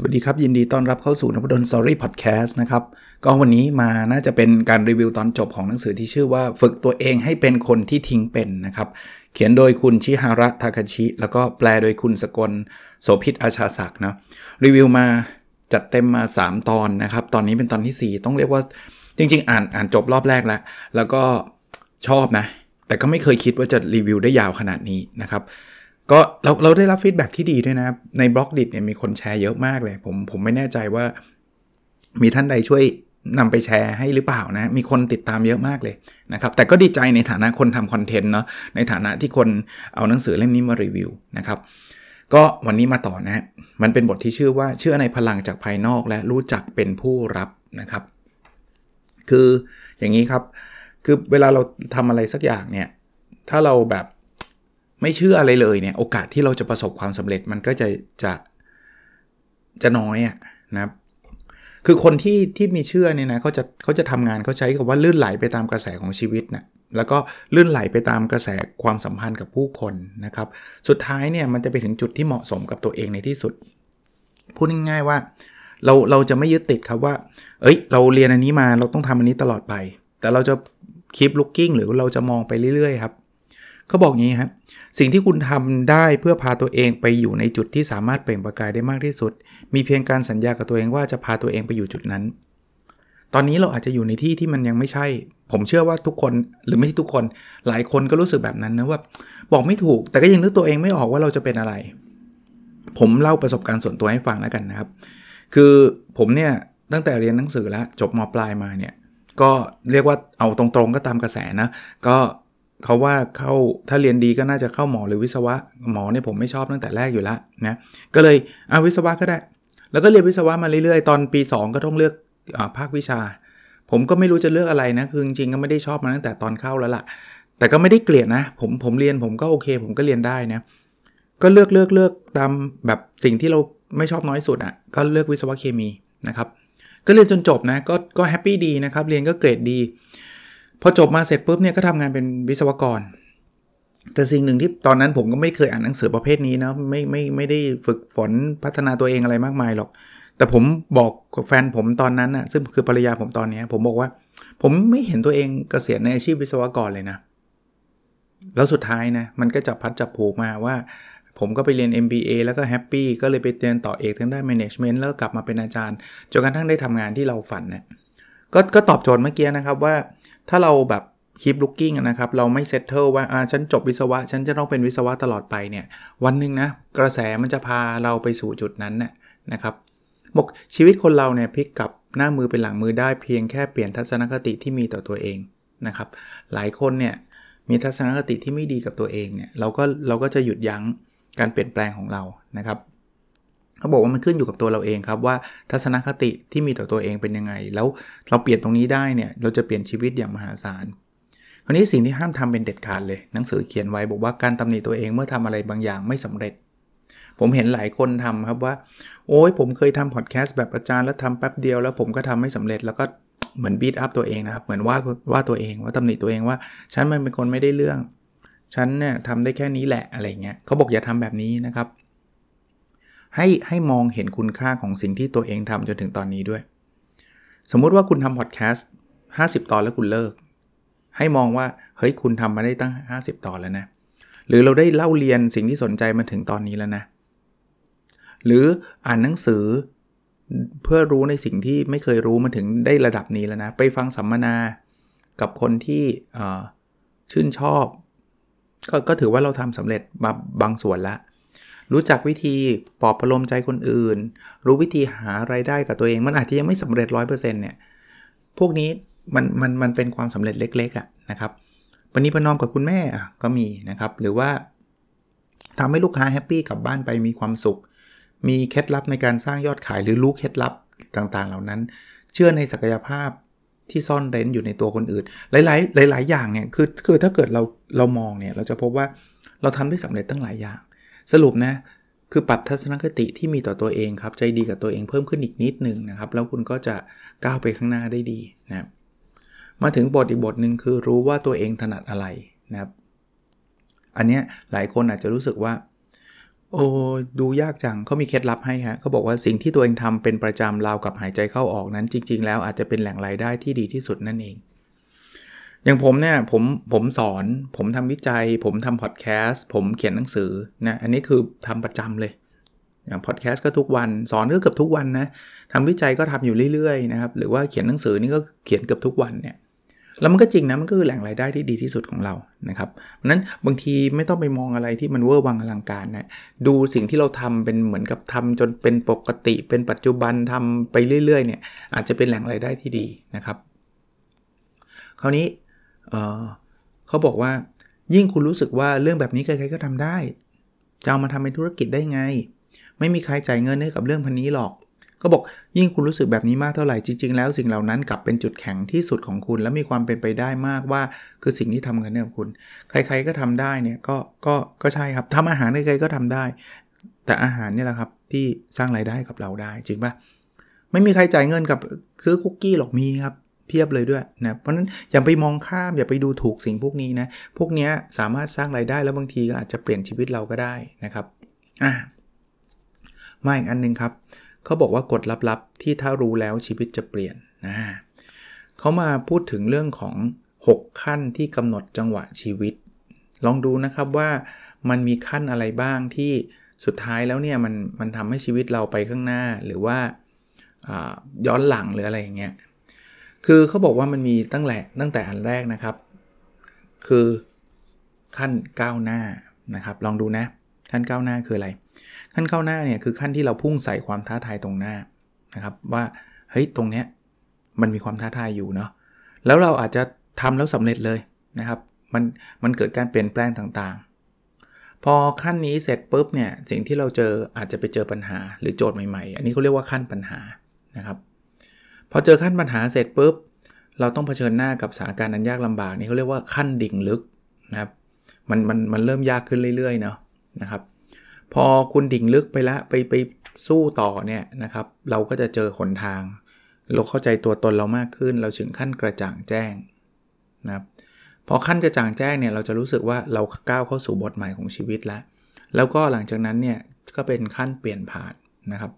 สวัสดีครับ ยินดีต้อนรับเข้าสู่นพดลสอรี่พอดแคสต์นะครับ ก็วันนี้มาน่าจะเป็นการรีวิวตอนจบของหนังสือที่ชื่อว่าฝึกตัวเองให้เป็นคนที่ทิ้งเป็นนะครับ เขียนโดยคุณชิฮาระทาคาชิ แล้วก็แปลโดยคุณสกลโสพิษอาชาศักดิ์นะรีวิวมาจัดเต็มมา 3 ตอนนะครับ ตอนนี้เป็นตอนที่ 4 ต้องเรียกว่าจริง ๆ อ่านอ่านจบรอบแรกแล้ว แล้วก็ชอบนะ แต่ก็ไม่เคยคิดว่าจะรีวิวได้ยาวขนาดนี้นะครับ ก็เราเราได้รับ feedback ที่ดีด้วยนะใน Blockdit เนี่ยมีคนแชร์เยอะมากเลย ผมผมไม่แน่ใจว่า มีท่านใดช่วยนำไปแชร์ให้หรือเปล่านะ มีคนติดตามเยอะมากเลยนะครับ แต่ก็ดีใจในฐานะคนทำ content เนาะ ในฐานะที่คนเอาหนังสือเล่มนี้มารีวิวนะครับ ก็วันนี้มาต่อนะ มันเป็นบทที่ชื่อว่าเชื่อในพลังจากภายนอกและรู้จักเป็นผู้รับนะครับ คืออย่างนี้ครับ คือเวลาเราทำอะไรสักอย่างเนี่ย ถ้าเราแบบ ไม่เชื่ออะไรเลยเนี่ยโอกาสที่เราจะประสบความสำเร็จมันก็จะจะจะน้อยอะนะครับคือคนที่ที่มีเชื่อเนี่ยนะเขาจะเขาจะทำงานเขาใช้คำว่าลื่นไหลไปตามกระแสของชีวิตนะแล้วก็ลื่นไหลไปตามกระแสความสัมพันธ์กับผู้คนนะครับ สุดท้ายเนี่ยมันจะไปถึงจุดที่เหมาะสมกับตัวเองในที่สุด พูดง่ายๆว่า เราเราจะไม่ยึดติดครับว่า เอ้ย เราเรียนอันนี้มาเราต้องทำอันนี้ตลอดไป แต่เราจะคีปลุกกิ้งหรือเราจะมองไปเรื่อยๆครับ เขาบอกงี้ครับสิ่งที่คุณทำได้เพื่อพาตัวเองไปอยู่ในจุดที่สามารถเปล่งประกายได้มากที่สุด มีเพียงการสัญญากับตัวเองว่าจะพาตัวเองไปอยู่จุดนั้น ตอนนี้เราอาจจะอยู่ในที่ที่มันยังไม่ใช่ ผมเชื่อว่าทุกคนหรือไม่ใช่ทุกคนหลายคนก็รู้สึกแบบนั้นนะว่าบอกไม่ถูก แต่ก็ยังนึกตัวเองไม่ออกว่าเราจะเป็นอะไร ผมเล่าประสบการณ์ส่วนตัวให้ฟังแล้วกันนะครับ คือผมเนี่ยตั้งแต่เรียนหนังสือแล้วจบมปลายมาเนี่ยก็เรียกว่าเอาตรงๆก็ตามกระแสนะ ก็ เขาว่าเข้าถ้าเรียนดีก็น่าจะเข้าหมอหรือวิศวะหมอเนี่ยผมไม่ชอบตั้งแต่แรกอยู่แล้วนะก็เลยเอาวิศวะก็ได้ แล้วก็เรียนวิศวะมาเรื่อยๆ ตอนปี 2 ก็ต้องเลือกอภาควิชา ผมก็ไม่รู้จะเลือกอะไรนะคือจริงๆก็ไม่ได้ชอบมาตั้งแต่ตอนเข้าแล้วล่ะ แต่ก็ไม่ได้เกลียดนะผมผมเรียนผมก็โอเค ผมก็เรียนได้นะก็เลือกเลือกเลือกตามแบบสิ่งที่เราไม่ชอบน้อยสุดอะ่ะก็เลือกวิศวะเคมีนะครับก็เรียนจนจบนะก็ก็แฮปปี้ดีนะครับเรียนก็เกรดดี พอจบมาเสร็จปุ๊บเนี่ยก็ทำงานเป็นวิศวกร แต่สิ่งหนึ่งที่ตอนนั้นผมก็ไม่เคยอ่านหนังสือประเภทนี้นะไม่ไม่ไม่ได้ฝึกฝนพัฒนาตัวเองอะไรมากมายหรอก แต่ผมบอกแฟนผมตอนนั้นนะซึ่งคือภรรยาผมตอนนี้ผมบอกว่า ผมไม่เห็นตัวเองเกษียณในอาชีพวิศวกรเลยนะ แล้วสุดท้ายนะมันก็จับพลัดจับผลูมาว่าผมก็ไปเรียน MBA แล้วก็ happy ก็เลยไปเรียนต่อเอกทางด้าน management แล้วกลับมาเป็นอาจารย์จนกระทั่งได้ทำงานที่เราฝันเนี่ยก็ก็ตอบโจทย์เมื่อกี้นะครับว่า ถ้าเราแบบคีปลุกกิ้งนะครับ เราไม่เซตเทิลว่าอ่าฉันจบวิศวะ ฉันจะต้องเป็นวิศวะตลอดไปเนี่ย วันหนึ่งนะ กระแสมันจะพาเราไปสู่จุดนั้นน่ยนะครับบอกชีวิตคนเราเนี่ยพลิกกลับหน้ามือเป็นหลังมือได้เพียงแค่เปลี่ยนทัศนคติที่มีต่อตัวเองนะครับ หลายคนเนี่ยมีทัศนคติที่ไม่ดีกับตัวเองเนี่ยเราก็เราก็จะหยุดยั้งการเปลี่ยนแปลงของเรานะครับ เขาบอกว่ามันขึ้นอยู่กับตัวเราเองครับว่าทัศนคติที่มีต่อตัวเองเป็นยังไง แล้วเราเปลี่ยนตรงนี้ได้เนี่ยเราจะเปลี่ยนชีวิตอย่างมหาศาลคราวนี้สิ่งที่ห้ามทำเป็นเด็ดขาดเลย หนังสือเขียนไว้บอกว่าการตำหนิตัวเองเมื่อทำอะไรบางอย่างไม่สำเร็จ ผมเห็นหลายคนทำครับว่า โอ้ยผมเคยทำพอดแคสต์แบบอาจารย์แล้วทำแป๊บเดียวแล้วผมก็ทำไม่สำเร็จแล้วก็เหมือน beat up ตัวเองนะครับเหมือนว่าว่าตัวเองว่าตำหนิตัวเองว่าฉันมันเป็นคนไม่ได้เรื่องฉันเนี่ยทำได้แค่นี้แหละอะไรเงี้ยเขาบอกอย่าทำแบบนี้นะครับ ให้ให้มองเห็นคุณค่าของสิ่งที่ตัวเองทำจนถึงตอนนี้ด้วย สมมุติว่าคุณทำพอดแคสต์50 ตอนแล้วคุณเลิก ให้มองว่าเฮ้ยคุณทำมาได้ตั้ง 50 ตอนแล้วนะ หรือเราได้เล่าเรียนสิ่งที่สนใจมาถึงตอนนี้แล้วนะ หรืออ่านหนังสือเพื่อรู้ในสิ่งที่ไม่เคยรู้มาถึงได้ระดับนี้แล้วนะ ไปฟังสัมมนากับคนที่ชื่นชอบ ก็ก็ถือว่าเราทำสำเร็จมาบางส่วนแล้ว รู้จักวิธีปลอบประโลมใจคนอื่น รู้วิธีหาไรายได้กับตัวเอง มันอาจจะยังไม่สำเร็จ100%เปอร์เซ็นต์เนี่ย พวกนี้มันมันมันเป็นความสำเร็จเล็กๆอะนะครับวันนี้พนอมกับคุณแม่ก็มีนะครับ หรือว่าทำให้ลูกค้าแฮปปี้กลับบ้านไปมีความสุข มีเคล็ดลับในการสร้างยอดขายหรือรู้เคล็ดลับต่างๆ เหล่านั้น เชื่อในศักยภาพที่ซ่อนเร้นอยู่ในตัวคนอื่น หลาย ๆ หลาย ๆ อย่างเนี่ย คือ คือ ถ้าเกิดเรา เรามองเนี่ย เราจะพบว่าเราทำได้สำเร็จตั้งหลายอย่าง สรุปนะคือปรับทัศนคติที่มีต่อตัวเองครับ ใจดีกับตัวเองเพิ่มขึ้นอีกนิดหนึ่งนะครับ แล้วคุณก็จะก้าวไปข้างหน้าได้ดีนะครับมาถึงบทอีกบทหนึ่งคือรู้ว่าตัวเองถนัดอะไรนะครับ อันเนี้ยหลายคนอาจจะรู้สึกว่า โอ้ดูยากจังเขามีเคล็ดลับให้ฮะเขาบอกว่าสิ่งที่ตัวเองทำเป็นประจำราวกับหายใจเข้าออกนั้น จริง ๆ แล้วอาจจะเป็นแหล่งรายได้ที่ดีที่สุดนั่นเอง อย่างผมเนี่ยผมผมสอน ผมทำวิจัย ผมทำพอดแคสต์ผมเขียนหนังสือนะอันนี้คือทำประจำเลยอย่างพอดแคสต์ก็ทุกวันสอนก็เกือบทุกวันนะทำวิจัยก็ทำอยู่เรื่อยๆนะครับหรือว่าเขียนหนังสือนี่ก็เขียนเกือบทุกวันเนี่ยแล้วมันก็จริงนะมันก็คือแหล่งรายได้ที่ดีที่สุดของเรานะครับเพราะนั้นบางทีไม่ต้องไปมองอะไรที่มันเวอร์วังอลังการนะดูสิ่งที่เราทำเป็นเหมือนกับทำจนเป็นปกติ เป็นปัจจุบันทำไปเรื่อยๆเนี่ยอาจจะเป็นแหล่งรายได้ที่ดีนะครับ คราวนี้ เขาบอกว่ายิ่งคุณรู้สึกว่าเรื่องแบบนี้ใครๆก็ทำได้ จะเอามาทำเป็นธุรกิจได้ไง ไม่มีใครจ่ายเงินให้กับเรื่องพันนี้หรอก ก็บอกยิ่งคุณรู้สึกแบบนี้มากเท่าไหร่จริง ๆ แล้วสิ่งเหล่านั้นกลับเป็นจุดแข็งที่สุดของคุณ และมีความเป็นไปได้มากว่าคือสิ่งที่ทำเงินให้กับคุณ ใครๆก็ทำได้เนี่ยก็ก็ก็ใช่ครับทำอาหารใครๆก็ทำได้ แต่อาหารนี่แหละครับที่สร้างรายได้กับเราได้จริงปะไม่มีใครจ่ายเงินกับซื้อคุกกี้หรอกมีครับ เพียบเลยด้วยนะเพราะนั้นอย่าไปมองข้ามอย่าไปดูถูกสิ่งพวกนี้นะพวกนี้สามารถสร้างรายได้แล้วบางทีก็อาจจะเปลี่ยนชีวิตเราก็ได้นะครับอะมาอีกอันนึงครับเขาบอกว่ากฎลับๆที่ถ้ารู้แล้วชีวิตจะเปลี่ยนนะเขามาพูดถึงเรื่องของ 6 ขั้นที่กำหนดจังหวะชีวิต ลองดูนะครับว่ามันมีขั้นอะไรบ้างที่สุดท้ายแล้วเนี่ยมันมันทำให้ชีวิตเราไปข้างหน้าหรือว่าย้อนหลังหรืออะไรอย่างเงี้ย คือเขาบอกว่ามันมีตั้งแต่ตั้งแต่อันแรกนะครับ คือขั้นก้าวหน้านะครับ ลองดูนะ ขั้นก้าวหน้าคืออะไร ขั้นก้าวหน้าเนี่ยคือขั้นที่เราพุ่งใส่ความท้าทายตรงหน้านะครับ ว่าเฮ้ยตรงเนี้ยมันมีความท้าทายอยู่เนาะแล้วเราอาจจะทำแล้วสำเร็จเลยนะครับมันมันเกิดการเปลี่ยนแปลงต่างๆ พอขั้นนี้เสร็จปุ๊บเนี่ยสิ่งที่เราเจออาจจะไปเจอปัญหาหรือโจทย์ใหม่ๆ อันนี้เขาเรียกว่าขั้นปัญหานะครับ พอเจอขั้นปัญหาเสร็จปุ๊บ เราต้องเผชิญหน้ากับสถานการณ์อันยากลำบากนี่เขาเรียกว่าขั้นดิ่งลึกนะครับมันมันมันเริ่มยากขึ้นเรื่อยๆเนาะนะครับ พอคุณดิ่งลึกไปแล้วไปไปสู้ต่อเนี่ยนะครับ เราก็จะเจอหนทาง เราเข้าใจตัวตนเรามากขึ้น เราถึงขั้นกระจ่างแจ้งนะครับพอขั้นกระจ่างแจ้งเนี่ยเราจะรู้สึกว่าเราก้าวเข้าสู่บทใหม่ของชีวิตแล้ว แล้วก็หลังจากนั้นเนี่ยก็เป็นขั้นเปลี่ยนผ่านนะครับ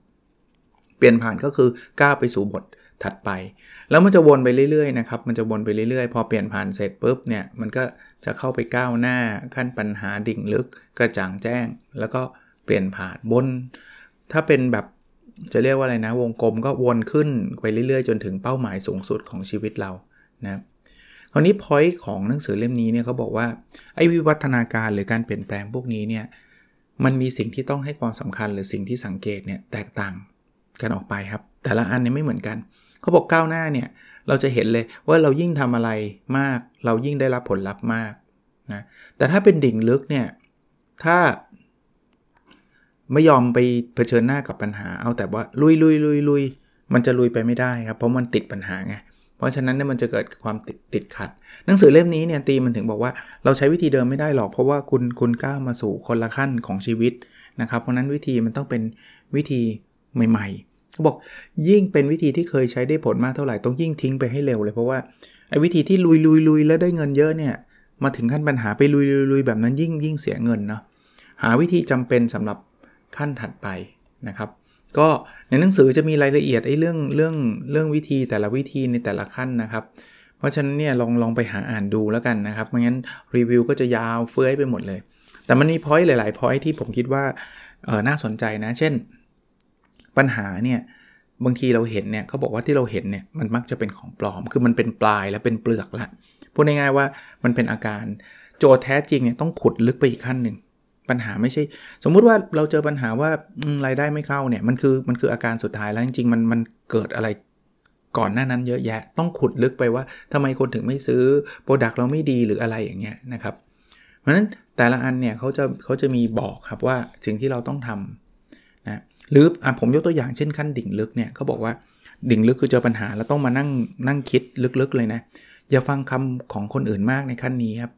เปลี่ยนผ่านก็คือก้าวไปสู่บท ถัดไป แล้วมันจะวนไปเรื่อยๆนะครับมันจะวนไปเรื่อยๆ พอเปลี่ยนผ่านเสร็จปุ๊บเนี่ยมันก็จะเข้าไปก้าวหน้าขั้นปัญหาดิ่งลึกกระจ่างแจ้ง แล้วก็เปลี่ยนผ่านบน ถ้าเป็นแบบจะเรียกว่าอะไรนะ วงกลมก็วนขึ้นไปเรื่อยๆ จนถึงเป้าหมายสูงสุดของชีวิตเรานะคราวนี้พอยต์ของหนังสือเล่มนี้เนี่ยเขาบอกว่าไอ้วิวัฒนาการหรือการเปลี่ยนแปลงพวกนี้เนี่ยมันมีสิ่งที่ต้องให้ความสำคัญหรือสิ่งที่สังเกตเนี่ยแตกต่างกันออกไปครับ แต่ละอันเนี่ยไม่เหมือนกัน เขาบอกก้าวหน้าเนี่ยเราจะเห็นเลยว่าเรายิ่งทำอะไรมาก เรายิ่งได้รับผลลัพธ์มากนะแต่ถ้าเป็นดิ่งลึกเนี่ยถ้าไม่ยอมไปเผชิญหน้ากับปัญหา เอาแต่ว่าลุยลุยลุยลุยมันจะลุยไปไม่ได้ครับเพราะมันติดปัญหาไงเพราะฉะนั้นเนี่ยมันจะเกิดความติดติดขัด หนังสือเล่มนี้เนี่ยตีมันถึงบอกว่าเราใช้วิธีเดิมไม่ได้หรอกเพราะว่าคุณคุณก้าวมาสู่คนละขั้นของชีวิตนะครับ เพราะนั้นวิธีมันต้องเป็นวิธีใหม่เขา บอกยิ่งเป็นวิธีที่เคยใช้ได้ผลมากเท่าไหร่ต้องยิ่งทิ้งไปให้เร็วเลยเพราะว่าไอ้วิธีที่ลุยลุยลุยแล้วได้เงินเยอะเนี่ยมาถึงขั้นปัญหาไปลุยลุยลุยแบบนั้นยิ่งยิ่งเสียเงินเนาะหาวิธีจำเป็นสำหรับขั้นถัดไปนะครับ ก็ในหนังสือจะมีรายละเอียดไอ้เรื่องเรื่องเรื่องวิธีแต่ละวิธีในแต่ละขั้นนะครับ เพราะฉะนั้นเนี่ยลองลองไปหาอ่านดูแล้วกันนะครับไม่งั้นรีวิวก็จะยาวเฟื้อยไปหมดเลย แต่มันมี point หลาย ๆ point ที่ผมคิดว่าเออน่าสนใจนะ เช่น ปัญหาเนี่ยบางทีเราเห็นเนี่ยเขาบอกว่าที่เราเห็นเนี่ยมันมักจะเป็นของปลอม คือมันเป็นปลายแล้วเป็นเปลือกละพูดง่ายๆว่ามันเป็นอาการโจทย์แท้จริงเนี่ยต้องขุดลึกไปอีกขั้นหนึ่งปัญหาไม่ใช่ สมมุติว่าเราเจอปัญหาว่ารายได้ไม่เข้าเนี่ยมันคือมันคืออาการสุดท้ายแล้วจริงๆมันมันเกิดอะไรก่อนหน้านั้นเยอะแยะ ต้องขุดลึกไปว่าทำไมคนถึงไม่ซื้อโปรดักต์เราไม่ดีหรืออะไรอย่างเงี้ยนะครับ เพราะฉะนั้นแต่ละอันเนี่ยเขาจะเขาจะมีบอกครับว่าสิ่งที่เราต้องทำ นะหรืออผมยกตัวอย่างเช่นขั้นดิ่งลึกเนี่ยเขาบอกว่าดิ่งลึกคือเจอปัญหาแล้วต้องมานั่งนั่งคิดลึกๆเลยนะ อย่าฟังคำของคนอื่นมากในขั้นนี้ครับ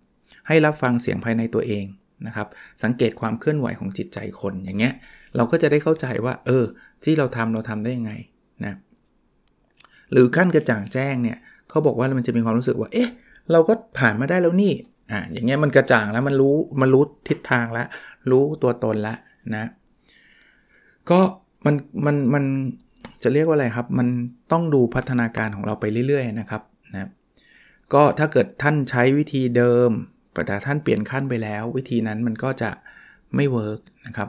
ให้รับฟังเสียงภายในตัวเองนะครับ สังเกตความเคลื่อนไหวของจิตใจคนอย่างเงี้ย เราก็จะได้เข้าใจว่า เออ ที่เราทำเราทำได้ยังไงนะหรือขั้นกระจ่างแจ้งเนี่ยเขาบอกว่ามันจะมีความรู้สึกว่า เอ๊ะ เราก็ผ่านมาได้แล้วนี่อ่าอย่างเงี้ยมันกระจ่างแล้วมันรู้มันรู้ทิศทางแล้วรู้ตัวตนแล้วนะ ก็มันมันมันจะเรียกว่าอะไรครับ มันต้องดูพัฒนาการของเราไปเรื่อยๆนะครับนะก็ถ้าเกิดท่านใช้วิธีเดิมแต่ท่านเปลี่ยนขั้นไปแล้ว วิธีนั้นมันก็จะไม่เวิร์กนะครับ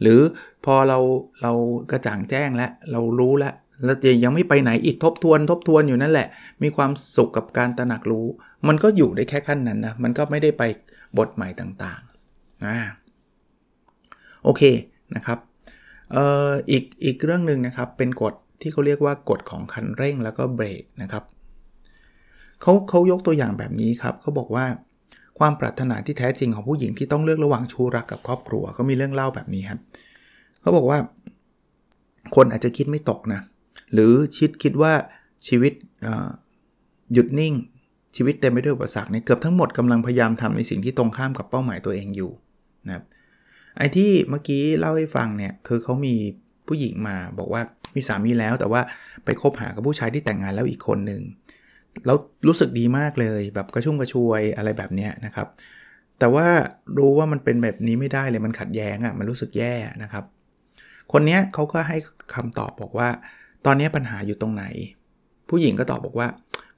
หรือพอเราเรากระจ่างแจ้งแล้วเรารู้แล้วแล้วยังไม่ไปไหนอีกทบทวนทบทวนอยู่นั่นแหละ มีความสุขกับการตระหนักรู้ มันก็อยู่ได้แค่ขั้นนั้นนะ มันก็ไม่ได้ไปบทใหม่ต่างๆนะโอเคนะครับ เอ่ออีกอีกเรื่องหนึ่งนะครับ เป็นกฎที่เขาเรียกว่ากฎของคันเร่งแล้วก็เบรกนะครับเขาเขายกตัวอย่างแบบนี้ครับเขาบอกว่าความปรารถนาที่แท้จริงของผู้หญิงที่ต้องเลือกระหว่างชูรักกับครอบครัวเขามีเรื่องเล่าแบบนี้ครับเขาบอกว่า คนอาจจะคิดไม่ตกนะ หรือชิดคิดว่าชีวิตหยุดนิ่ง ชีวิตเต็มไปด้วยอุปสรรคเนี่ยเกือบทั้งหมดกำลังพยายามทำในสิ่งที่ตรงข้ามกับเป้าหมายตัวเองอยู่นะครับ ไอ้ที่เมื่อกี้เล่าให้ฟังเนี่ยคือเขามีผู้หญิงมาบอกว่ามีสามีแล้วแต่ว่าไปคบหากับผู้ชายที่แต่งงานแล้วอีกคนหนึ่งแล้วรู้สึกดีมากเลยแบบกระชุ่มกระชวยอะไรแบบนี้นะครับ แต่ว่ารู้ว่ามันเป็นแบบนี้ไม่ได้เลยมันขัดแย้งอะ่ะมันรู้สึกแย่นะครับ คนนี้เขาก็ให้คำตอบบอกว่า ตอนนี้ปัญหาอยู่ตรงไหน ผู้หญิงก็ตอบบอกว่า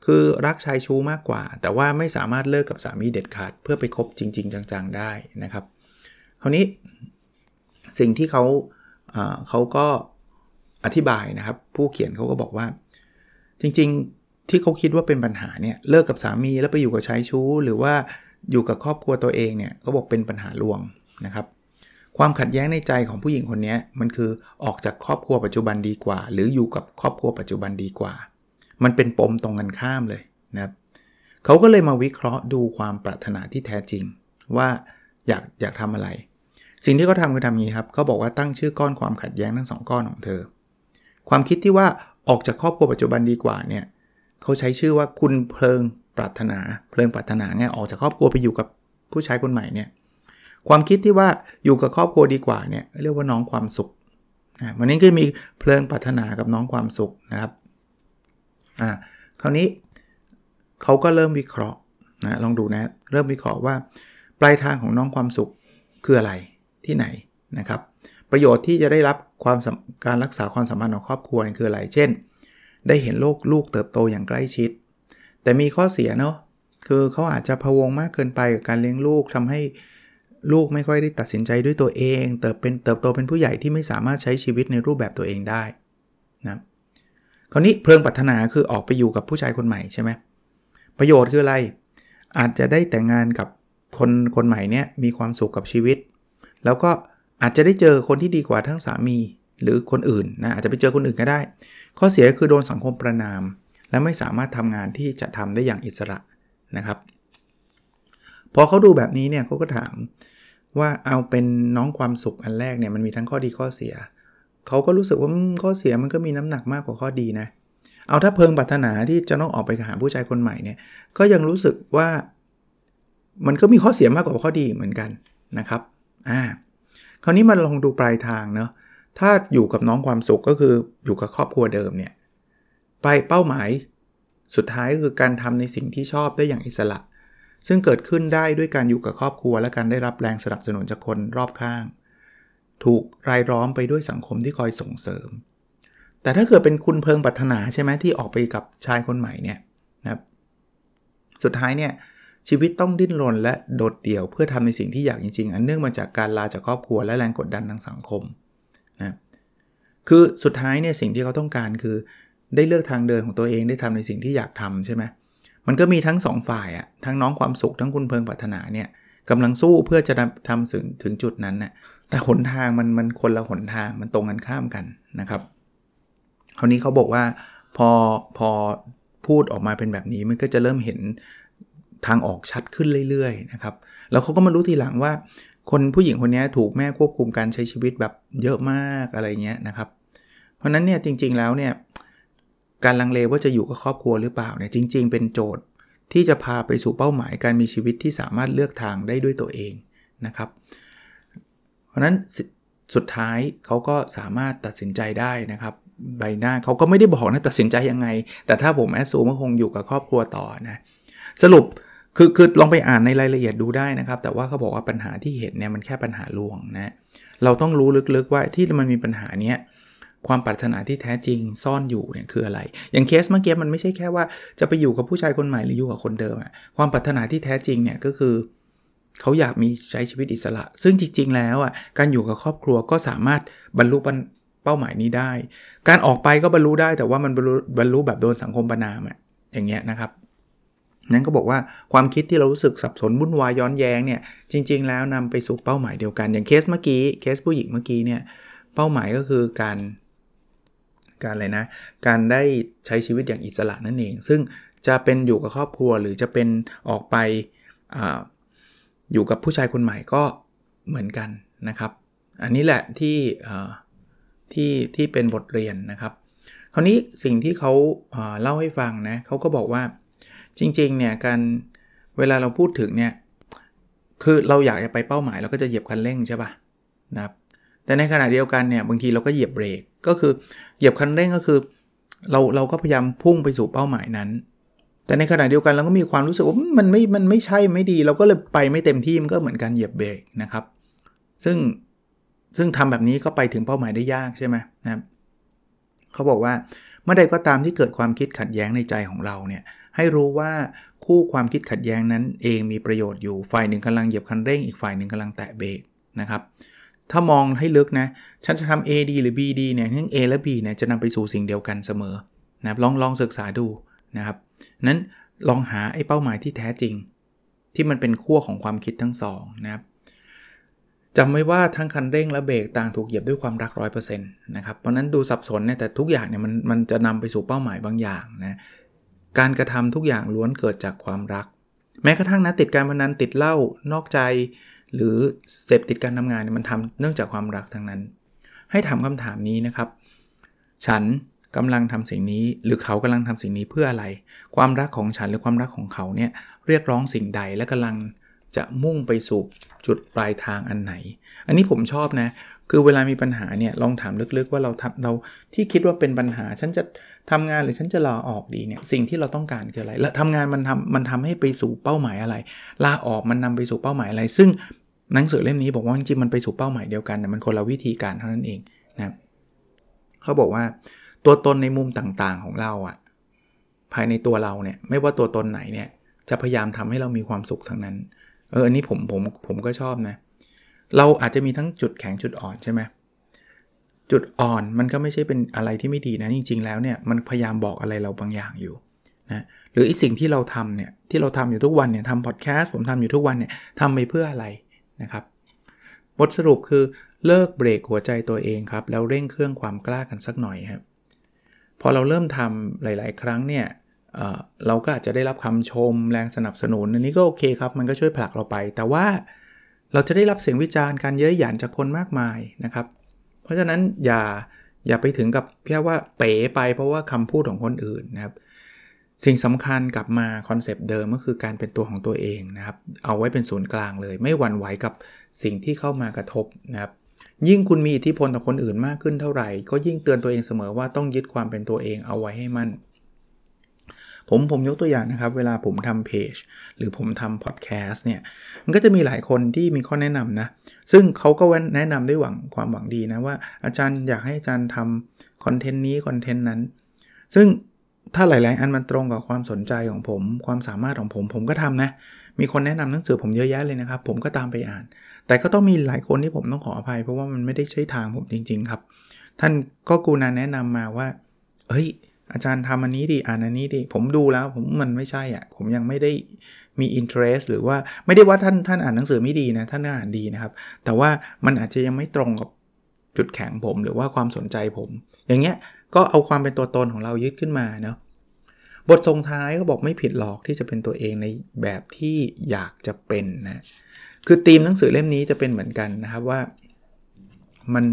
คือรักชายชู้มากกว่า แต่ว่าไม่สามารถเลิกกับสามีเด็ดขาด เพื่อไปคบจริง ๆ จังๆได้นะครับ คราวนี้สิ่งที่เขาเขาก็อธิบายนะครับ ผู้เขียนเขาก็บอกว่า จริงๆที่เขาคิดว่าเป็นปัญหาเนี่ยเลิกกับสามีแล้วไปอยู่กับชายชู้ หรือว่าอยู่กับครอบครัวตัวเองเนี่ยเขาบอกเป็นปัญหาลวงนะครับ ความขัดแย้งในใจของผู้หญิงคนนี้มันคือออกจากครอบครัวปัจจุบันดีกว่า หรืออยู่กับครอบครัวปัจจุบันดีกว่า มันเป็นปมตรงกันข้ามเลยนะครับเขาก็เลยมาวิเคราะห์ดูความปรารถนาที่แท้จริง ว่าอยากอยากทำอะไร สิ่งที่เขาทาคือทำนี้ครับเขาบอกว่าตั้งชื่อก้อนความขัดแย้งทั้งสองก้อนของเธอ ความคิดที่ว่าออกจากครอบครัวปัจจุบันดีกว่าเนี่ยเขาใช้ชื่อว่าคุณเพลิงปรารถนา เพลิงปรารถนาไงออกจากครอบครัวไปอยู่กับผู้ชายคนใหม่เนี่ยความคิดที่ว่าอยู่กับครอบครัวดีกว่าเนี่ยเรียกว่าน้องความสุขวันนี้ก็มีเพลิงปรารถนากับน้องความสุขนะครับอ่าคราวนี้เขาก็เริ่มวิเคราะห์นะลองดูนะเริ่มวิเคราะห์ว่า ปลายทางของน้องความสุขคืออะไร ที่ไหนนะครับ ประโยชน์ที่จะได้รับความการรักษาความสัมพันธ์ของครอบครัวคืออะไร เช่น ได้เห็นโลกลูกเติบโตอย่างใกล้ชิด แต่มีข้อเสียเนาะ คือเขาอาจจะพะวงมากเกินไปกับการเลี้ยงลูกทำให้ลูกไม่ค่อยได้ตัดสินใจด้วยตัวเอง เติบเป็นเติบโตเป็นผู้ใหญ่ที่ไม่สามารถใช้ชีวิตในรูปแบบตัวเองได้นะคราวนี้เพลิงปรารถนาคือออกไปอยู่กับผู้ชายคนใหม่ใช่ไหมประโยชน์คืออะไร อาจจะได้แต่งงานกับคนคนใหม่เนี่ยมีความสุขกับชีวิต แล้วก็อาจจะได้เจอคนที่ดีกว่าทั้งสามีหรือคนอื่นนะอาจจะไปเจอคนอื่นก็ได้ ข้อเสียคือโดนสังคมประนาม และไม่สามารถทำงานที่จะทำได้อย่างอิสระนะครับ พอเขาดูแบบนี้เนี่ยเขาก็ถามว่าเอาเป็นน้องความสุขอันแรกเนี่ยมันมีทั้งข้อดีข้อเสีย เขาก็รู้สึกว่าข้อเสียมันก็มีน้ำหนักมากกว่าข้อดีนะเอาถ้าเพิงปรารถนาที่จะต้องออกไปหาผู้ชายคนใหม่เนี่ยก็ยังรู้สึกว่ามันก็มีข้อเสียมากกว่าข้อดีเหมือนกันนะครับ อ่าคราวนี้มาลองดูปลายทางเนาะถ้าอยู่กับน้องความสุขก็คืออยู่กับครอบครัวเดิมเนี่ยไปเป้าหมายสุดท้ายก็คือการทำในสิ่งที่ชอบได้อย่างอิสระ ซึ่งเกิดขึ้นได้ด้วยการอยู่กับครอบครัว และการได้รับแรงสนับสนุนจากคนรอบข้าง ถูกรายล้อมไปด้วยสังคมที่คอยส่งเสริม แต่ถ้าเกิดเป็นคุณเพิงปรารถนาใช่ไหมที่ออกไปกับชายคนใหม่เนี่ยนะครับสุดท้ายเนี่ย ชีวิตต้องดิ้นรนและโดดเดี่ยวเพื่อทำในสิ่งที่อยากจริงๆ อันเนื่องมาจากการลาจากครอบครัวและแรงกดดันทางสังคมนะคือสุดท้ายเนี่ยสิ่งที่เขาต้องการคือ ได้เลือกทางเดินของตัวเองได้ทำในสิ่งที่อยากทำใช่ไหมมันก็มีทั้ง 2 ฝ่ายอะทั้งน้องความสุขทั้งคุณเพิงปรารถนาเนี่ยกำลังสู้เพื่อจะทำถึงถึงจุดนั้นน่ะแต่หนทางมันมันคนละหนทางมันตรงกันข้ามกันนะครับคราวนี้เขาบอกว่าพอพอพูดออกมาเป็นแบบนี้มันก็จะเริ่มเห็น ทางออกชัดขึ้นเรื่อยๆนะครับแล้วเขาก็มารู้ทีหลังว่า คนผู้หญิงคนนี้ถูกแม่ควบคุมการใช้ชีวิตแบบเยอะมากอะไรเงี้ยนะครับ เพราะนั้นเนี่ยจริงๆแล้วเนี่ยการลังเลว่าจะอยู่กับครอบครัวหรือเปล่าเนี่ยจริง ๆ เป็นโจทย์ที่จะพาไปสู่เป้าหมายการมีชีวิตที่สามารถเลือกทางได้ด้วยตัวเองนะครับ เพราะนั้นสุดท้ายเขาก็สามารถตัดสินใจได้นะครับ ใบหน้าเขาก็ไม่ได้บอกนะตัดสินใจยังไง แต่ถ้าผมแอสซูมก็คงอยู่กับครอบครัวต่อนะสรุป คือคือลองไปอ่านในรายละเอียดดูได้นะครับ แต่ว่าเขาบอกว่าปัญหาที่เห็นเนี่ยมันแค่ปัญหาลวงนะเราต้องรู้ลึกๆว่าที่มันมีปัญหาเนี้ยความปรารถนาที่แท้จริงซ่อนอยู่เนี่ยคืออะไร อย่างเคสเมื่อกี้มันไม่ใช่แค่ว่าจะไปอยู่กับผู้ชายคนใหม่หรืออยู่กับคนเดิมอะความปรารถนาที่แท้จริงเนี่ยก็คือเขาอยากมีใช้ชีวิตอิสระ ซึ่งจริง ๆ แล้วอะการอยู่กับครอบครัวก็สามารถบรรลุเป้าหมายนี้ได้ การออกไปก็บรรลุได้แต่ว่ามันบรรลุบรรลุแบบโดนสังคมประนามอะอย่างเงี้ยนะครับ นั้นก็บอกว่าความคิดที่เรารู้สึกสับสนวุ่นวายย้อนแย้งเนี่ยจริง ๆ แล้วนำไปสู่เป้าหมายเดียวกัน อย่างเคสเมื่อกี้เคสผู้หญิงเมื่อกี้เนี่ยเป้าหมายก็คือการ การอะไรนะ การได้ใช้ชีวิตอย่างอิสระนั่นเอง ซึ่งจะเป็นอยู่กับครอบครัวหรือจะเป็นออกไปออยู่กับผู้ชายคนใหม่ก็เหมือนกันนะครับ อันนี้แหละที่ที่ที่เป็นบทเรียนนะครับ คราวนี้สิ่งที่เขาเล่าให้ฟังนะเขาก็บอกว่า จริงๆเนี่ยการเวลาเราพูดถึงเนี่ยคือเราอยากจะไปเป้าหมายเราก็จะเหยียบคันเร่งใช่ปะ่ะนะครับแต่ในขณะเดียวกันเนี่ยบางทีเราก็เหยียบเบรกก็คือเหยียบคันเร่งก็คือ เราเราก็พยายามพุ่งไปสู่เป้าหมายนั้น แต่ในขณะเดียวกันเราก็มีความรู้สึกว่ามันไม่มันไม่ใช่ไม่ดี เราก็เลยไปไม่เต็มที่มันก็เหมือนการเหยียบเบรกนะครับ ซึ่งซึ่งทำแบบนี้ก็ไปถึงเป้าหมายได้ยากใช่ไหมนะครับเขาบอกว่าเมื่อใดก็ตามที่เกิดความคิดขัดแย้งในใจของเราเนี่ย ให้รู้ว่าคู่ความคิดขัดแย้งนั้นเองมีประโยชน์อยู่ฝ่ายหนึ่งกำลังเหยียบคันเร่งอีกฝ่ายหนึ่งกำลังแตะเบรกนะครับถ้ามองให้ลึกนะ ฉันจะทำ A ดีหรือ B ดีเนี่ยทั้ง A และ B เนี่ยจะนำไปสู่สิ่งเดียวกันเสมอนะครับลองลองศึกษาดูนะครับนั้นลองหาไอ้เป้าหมายที่แท้จริง ที่มันเป็นขั้วของความคิดทั้งสองนะครับจำไว้ว่าทั้งคันเร่งและเบรกต่างถูกเหยียบด้วยความรักร้อยเปอร์เซ็นต์นะครับเพราะนั้นดูสับสนเนี่ยแต่ทุกอย่างเนี่ยมันมันจะนำไปสู่เป้าหมายบางอย่างนะ การกระทำทุกอย่างล้วนเกิดจากความรัก แม้กระทั่งนะติดการพนันติดเหล้านอกใจ หรือเสพติดการทำงานเนี่ยมันทำเนื่องจากความรักทั้งนั้น ให้ถามคำถามนี้นะครับ ฉันกำลังทำสิ่งนี้ หรือเขากำลังทำสิ่งนี้เพื่ออะไร ความรักของฉันหรือความรักของเขาเนี่ยเรียกร้องสิ่งใดและกำลังจะมุ่งไปสู่ จุดปลายทางอันไหน อันนี้ผมชอบนะ คือเวลามีปัญหาเนี่ยลองถามลึกๆว่าเราทำเราที่คิดว่าเป็นปัญหา ฉันจะทำงานหรือฉันจะลาออกดีเนี่ยสิ่งที่เราต้องการคืออะไร และทำงานมันทำมันทำให้ไปสู่เป้าหมายอะไรลาออกมันนำไปสู่เป้าหมายอะไร ซึ่งหนังสือเล่มนี้บอกว่าจริงๆมันไปสู่เป้าหมายเดียวกันแต่มันคนละวิธีการเท่านั้นเองนะเขาบอกว่าตัวตนในมุมต่างๆของเราอะภายในตัวเราเนี่ยไม่ว่าตัวตนไหนเนี่ยจะพยายามทำให้เรามีความสุขทั้งนั้น เอออันนี้ผมผมผมก็ชอบนะ เราอาจจะมีทั้งจุดแข็งจุดอ่อนใช่ไหมจุดอ่อนมันก็ไม่ใช่เป็นอะไรที่ไม่ดีนะ จริง ๆ แล้วเนี่ยมันพยายามบอกอะไรเราบางอย่างอยู่นะหรืออีสิ่งที่เราทำเนี่ยที่เราทำอยู่ทุกวันเนี่ยทำพอดแคสต์ผมทำอยู่ทุกวันเนี่ยทำไปเพื่ออะไรนะครับบทสรุปคือเลิกเบรกหัวใจตัวเองครับ แล้วเร่งเครื่องความกล้ากันสักหน่อยครับพอเราเริ่มทำหลาย ๆ ครั้งเนี่ย เราก็อาจจะได้รับคำชมแรงสนับสนุนอันนี้ก็โอเคครับ มันก็ช่วยผลักเราไป แต่ว่าเราจะได้รับเสียงวิจารณ์การเย้ยหยันจากคนมากมายนะครับ เพราะฉะนั้นอย่าอย่าไปถึงกับแค่ว่าเป๋ไปเพราะว่าคำพูดของคนอื่นนะครับ สิ่งสำคัญกลับมาคอนเซปต์เดิมก็คือการเป็นตัวของตัวเองนะครับ เอาไว้เป็นศูนย์กลางเลย ไม่หวั่นไหวกับสิ่งที่เข้ามากระทบนะครับยิ่งคุณมีอิทธิพลต่อคนอื่นมากขึ้นเท่าไหร่ ก็ยิ่งเตือนตัวเองเสมอว่าต้องยึดความเป็นตัวเองเอาไว้ให้มั่น ผมผมยกตัวอย่างนะครับ เวลาผมทำเพจหรือผมทำพอดแคสต์เนี่ย มันก็จะมีหลายคนที่มีข้อแนะนำนะ ซึ่งเขาก็แนะนำด้วยหวังความหวังดีนะว่าอาจารย์อยากให้อาจารย์ทำคอนเทนต์นี้คอนเทนต์นั้น ซึ่งถ้าหลาย ๆ อันมันตรงกับความสนใจของผม ความสามารถของผมผมก็ทำนะ มีคนแนะนำหนังสือผมเยอะแยะเลยนะครับ ผมก็ตามไปอ่าน แต่ก็ต้องมีหลายคนที่ผมต้องขออภัย เพราะว่ามันไม่ได้ใช่ทางผมจริง ๆ ครับ ท่านก็กูนาแนะนำมาว่า เฮ้ย อาจารย์ทำอันนี้ดิอ่านอันนี้ดิผมดูแล้วผมมันไม่ใช่อะ ผมยังไม่ได้มี interest หรือว่าไม่ได้ว่าท่านท่านอ่านหนังสือไม่ดีนะท่านอ่านดีนะครับ แต่ว่ามันอาจจะยังไม่ตรงกับจุดแข็งผมหรือว่าความสนใจผม อย่างเงี้ยก็เอาความเป็นตัวตนของเรายึดขึ้นมาเนาะบททรงท้ายก็บอกไม่ผิดหรอกที่จะเป็นตัวเองในแบบที่อยากจะเป็นนะคือธีมหนังสือเล่มนี้จะเป็นเหมือนกันนะครับว่ามัน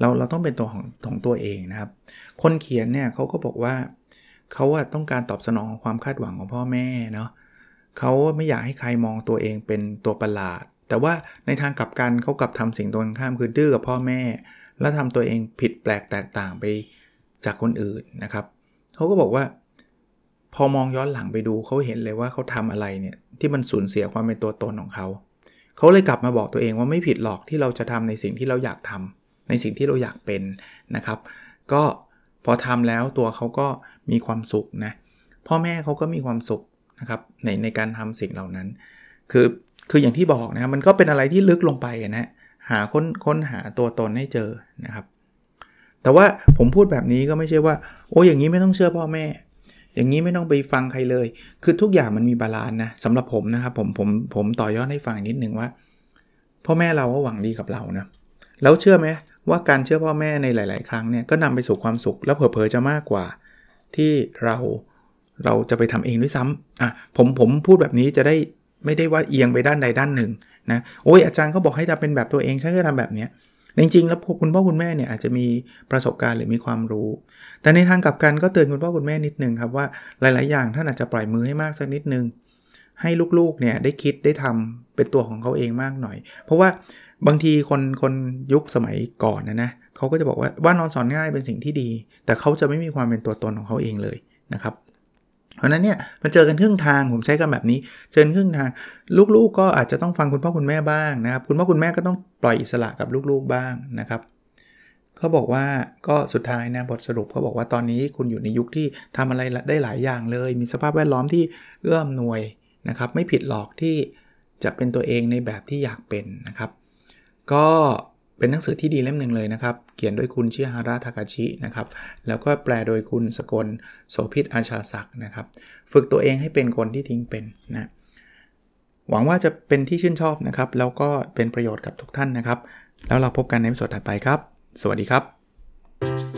เราเราต้องเป็นตัวของของตัวเองนะครับ คนเขียนเนี่ยเขาก็บอกว่าเขาต้องการตอบสนองความคาดหวังของพ่อแม่เนาะเขาไม่อยากให้ใครมองตัวเองเป็นตัวประหลาด แต่ว่าในทางกลับกันเขากลับทำสิ่งตรงข้ามคือดื้อกับพ่อแม่ แล้วทำตัวเองผิดแปลกแตกต่างไปจากคนอื่นนะครับเขาก็บอกว่า พอมองย้อนหลังไปดูเขาเห็นเลยว่าเขาทำอะไรเนี่ยที่มันสูญเสียความเป็นตัวตนของเขาเขาเลยกลับมาบอกตัวเองว่าไม่ผิดหรอกที่เราจะทำในสิ่งที่เราอยากทำ ในสิ่งที่เราอยากเป็นนะครับ ก็พอทำแล้วตัวเขาก็มีความสุขนะพ่อแม่เขาก็มีความสุขนะครับในในการทำสิ่งเหล่านั้น คือคืออย่างที่บอกนะครับมันก็เป็นอะไรที่ลึกลงไปนะหาค้นค้นหาตัวตนให้เจอนะครับ แต่ว่าผมพูดแบบนี้ก็ไม่ใช่ว่า โอ้อย่างนี้ไม่ต้องเชื่อพ่อแม่ อย่างนี้ไม่ต้องไปฟังใครเลย คือทุกอย่างมันมี balance นะสำหรับผมนะครับผมผมผมต่อยอดให้ฟังนิดนึงว่า พ่อแม่เราก็หวังดีกับเรานะแล้วเชื่อไหม ว่าการเชื่อพ่อแม่ในหลาย ๆ ครั้งเนี่ยก็นำไปสู่ความสุข แล้วเผลอๆจะมากกว่า ที่เราเราจะไปทำเองด้วยซ้ำอะผมผมพูดแบบนี้จะได้ไม่ได้ว่าเอียงไปด้านใดด้านหนึ่งนะโอ้ยอาจารย์เขาบอกให้ทำเป็นแบบตัวเองฉันก็ทำแบบเนี้ยจริงๆ แล้วคุณพ่อคุณแม่เนี่ยอาจจะมีประสบการณ์หรือมีความรู้ แต่ในทางกลับกันก็เตือนคุณพ่อคุณแม่นิดนึงครับว่าหลาย ๆ อย่างท่านอาจจะปล่อยมือให้มากสักนิดนึง ให้ลูกๆ เนี่ยได้คิดได้ทำ เป็นตัวของเขาเองมากหน่อย เพราะว่าบางทีคนคนยุคสมัยก่อนนะนะเขาก็จะบอกว่าว่านอนสอนง่ายเป็นสิ่งที่ดี แต่เขาจะไม่มีความเป็นตัวตนของเขาเองเลยนะครับเพราะนั้นเนี่ยมันเจอกันครึ่งทางผมใช้กันแบบนี้เจอครึ่งทาง ลูกๆ ก็อาจจะต้องฟังคุณพ่อคุณแม่บ้างนะครับ คุณพ่อคุณแม่ก็ต้องปล่อยอิสระกับลูกๆบ้างนะครับเขาบอกว่าก็สุดท้ายนะบทสรุปเขาบอกว่าตอนนี้คุณอยู่ในยุคที่ทำอะไรได้หลายอย่างเลย มีสภาพแวดล้อมที่เอื้อมหน่วยนะครับ ไม่ผิดหรอกที่ จะเป็นตัวเองในแบบที่อยากเป็นนะครับ ก็เป็นหนังสือที่ดีเล่มหนึ่งเลยนะครับ เขียนโดยคุณชิฮาระทากาชินะครับ แล้วก็แปลโดยคุณสกลโสพิษอาชาศักนะครับ ฝึกตัวเองให้เป็นคนที่ทิ้งเป็นนะหวังว่าจะเป็นที่ชื่นชอบนะครับ แล้วก็เป็นประโยชน์กับทุกท่านนะครับ แล้วเราพบกันในสดถัดไปครับ สวัสดีครับ